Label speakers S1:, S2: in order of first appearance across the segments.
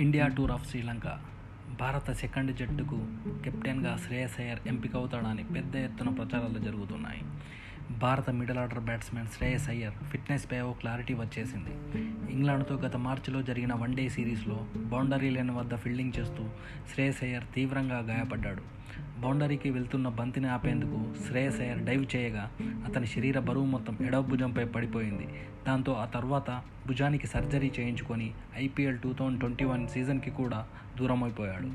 S1: India tour of Sri Lanka. భారత second జట్టుకు కెప్టెన్గా శ్రేయస్ అయ్యర్ ఎంపిక అవుతాడని పెద్ద ఎత్తున ప్రచారాలు జరుగుతున్నాయి. భారత middle order batsmen Shreyas Iyer ఫిట్నెస్పై ఓ క్లారిటీ వచ్చేసింది. ఇంగ్లాండ్తో గత మార్చిలో జరిగిన వన్డే సిరీస్లో బౌండరీ లైన్ వద్ద ఫీల్డింగ్ చేస్తూ శ్రేయస్ అయ్యర్ తీవ్రంగా గాయపడ్డాడు. బౌండరీకి వెళ్తున్న బంతిని ఆపేందుకు శ్రేయస్ అయ్యర్ డైవ్ చేయగా అతని శరీర బరువు మొత్తం ఎడవ భుజంపై పడిపోయింది. దాంతో ఆ తర్వాత భుజానికి సర్జరీ చేయించుకొని IPL two thousand twenty one సీజన్కి కూడా దూరమైపోయాడు.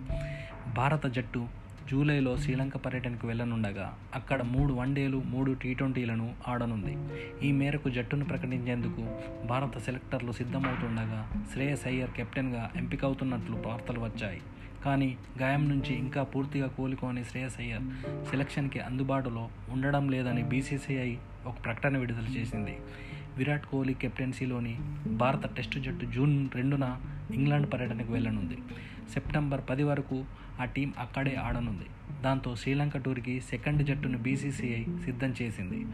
S1: భారత జట్టు జూలైలో శ్రీలంక పర్యటనకు వెళ్ళనుండగా అక్కడ మూడు వన్డేలు మూడు టీ ట్వంటీలను ఆడనుంది. ఈ మేరకు జట్టును ప్రకటించేందుకు భారత సెలెక్టర్లు సిద్ధమవుతుండగా శ్రేయస్ అయ్యర్ కెప్టెన్గా ఎంపికవుతున్నట్లు వార్తలు వచ్చాయి. కానీ గాయం నుంచి ఇంకా పూర్తిగా కోలుకోని శ్రేయస్ అయ్యర్ సెలక్షన్కి అందుబాటులో ఉండడం లేదని బీసీసీఐ ఒక ప్రకటన విడుదల చేసింది. విరాట్ కోహ్లీ కెప్టెన్సీలోని భారత టెస్టు జట్టు జూన్ రెండున ఇంగ్లాండ్ పర్యటనకు వెళ్ళనుంది. సెప్టెంబర్ పది వరకు ఆ టీం అక్కడే ఆడనుంది. దాంతో శ్రీలంక టూర్కి సెకండ్ జట్టును బీసీసీఐ సిద్ధం చేసింది.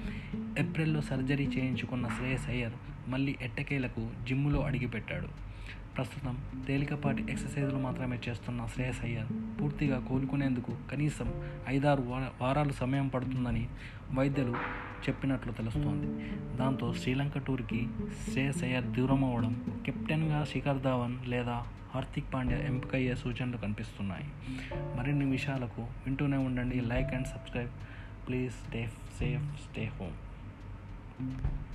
S1: ఏప్రిల్లో సర్జరీ చేయించుకున్న శ్రేయస్ అయ్యర్ మళ్ళీ ఎట్టకేలకు జిమ్ములో అడిగిపెట్టాడు. ప్రస్తుతం తేలికపాటి ఎక్సర్సైజులు మాత్రమే చేస్తున్న శ్రేయస్ అయ్యర్. పూర్తిగా కోలుకునేందుకు కనీసం ఐదారు వారాలు సమయం పడుతుందని వైద్యులు చెప్పినట్లు తెలుస్తోంది. దాంతో శ్రీలంక టూర్కి శ్రేయస్ అయ్యర్ దూరం అవ్వడం కెప్టెన్గా శిఖర్ ధావన్ లేదా హార్దిక్ పాండ్యా ఎంపికయ్యే సూచనలు కనిపిస్తున్నాయి. మరిన్ని విషయాలకు వింటూనే ఉండండి. Like and subscribe. Please stay safe stay home.